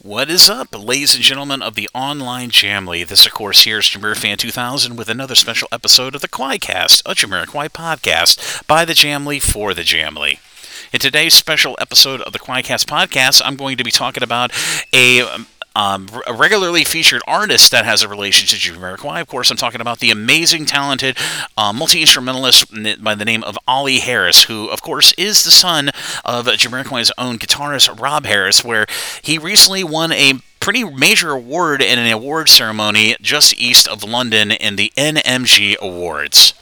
What is up, ladies and gentlemen of the online Jamily? This, of course, here is Jameer Fan 2000 with another special episode of the QUAICast, a Jamiroquai podcast by the Jamily for the Jamily. In today's special episode of the QUAICast podcast, I'm going to be talking about a um, um, a regularly featured artist that has a relation to Jamiroquai. Of course, I'm talking about the amazing, talented uh, multi instrumentalist by the name of Oli Harris, who, of course, is the son of Jamiroquai's own guitarist Rob Harris, where he recently won a pretty major award in an award ceremony just east of London in the NMG Awards.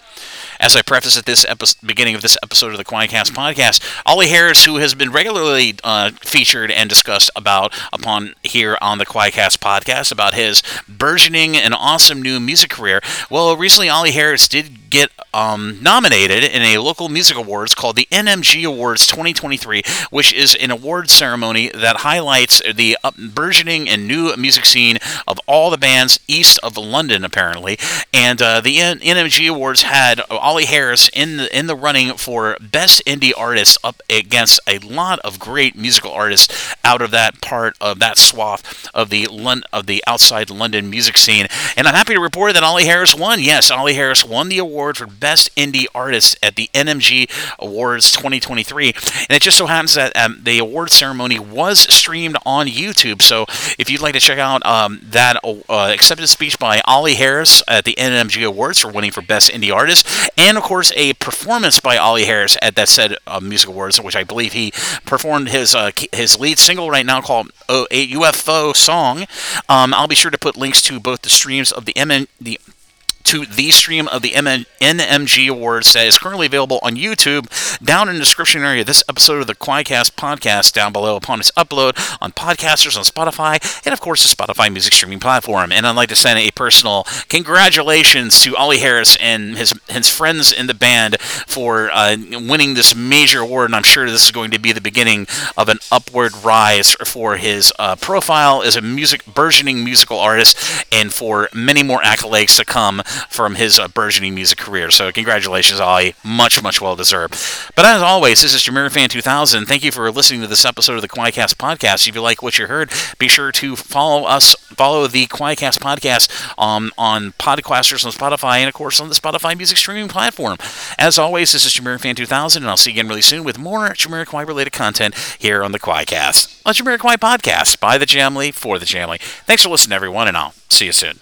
As I preface at this epi- beginning of this episode of the QUAICast podcast, Oli Harris, who has been regularly uh, featured and discussed about upon here on the QUAICast podcast about his burgeoning and awesome new music career. Well, recently Oli Harris did get um, nominated in a local music awards called the NMG Awards 2023, which is an award ceremony that highlights the burgeoning and new music scene of all the bands east of London, apparently. And uh, the NMG Awards had Oli Harris in the, in the running for Best Indie Artist up against a lot of great musical artists out of that part of that swath of the Lon- of the outside London music scene. And I'm happy to report that Oli Harris won. Yes, Oli Harris won the award for Best Indie Artist at the NMG Awards 2023. And it just so happens that um, the award ceremony was streamed on YouTube. So if you'd like to check out um, that uh, acceptance speech by Oli Harris at the NMG Awards for winning for Best Indie Artist, and of course a performance by Oli Harris at that said uh, music awards, which I believe he performed his uh, his lead single right now called uh, a UFO song. Um, I'll be sure to put links to both the streams of the MN the to the stream of the NMG Awards that is currently available on YouTube down in the description area of this episode of the QUAICast podcast down below upon its upload on podcasters on Spotify and of course the Spotify music streaming platform. And I'd like to send a personal congratulations to Oli Harris and his his friends in the band for uh, winning this major award. And I'm sure this is going to be the beginning of an upward rise for his uh, profile as a music burgeoning musical artist and for many more accolades to come from his uh, burgeoning music career. So congratulations, Oli. Much, much well deserved. But as always, this is Jameer Fan 2000. Thank you for listening to this episode of the QUAICast podcast. If you like what you heard, be sure to follow us, follow the QUAICast podcast um, on Podcasters on Spotify and, of course, on the Spotify music streaming platform. As always, this is Jameer Fan 2000, and I'll see you again really soon with more Jamiroquai related content here on the QUAICast. A Jamiroquai podcast by the Jamily for the Jamily. Thanks for listening, everyone, and I'll see you soon.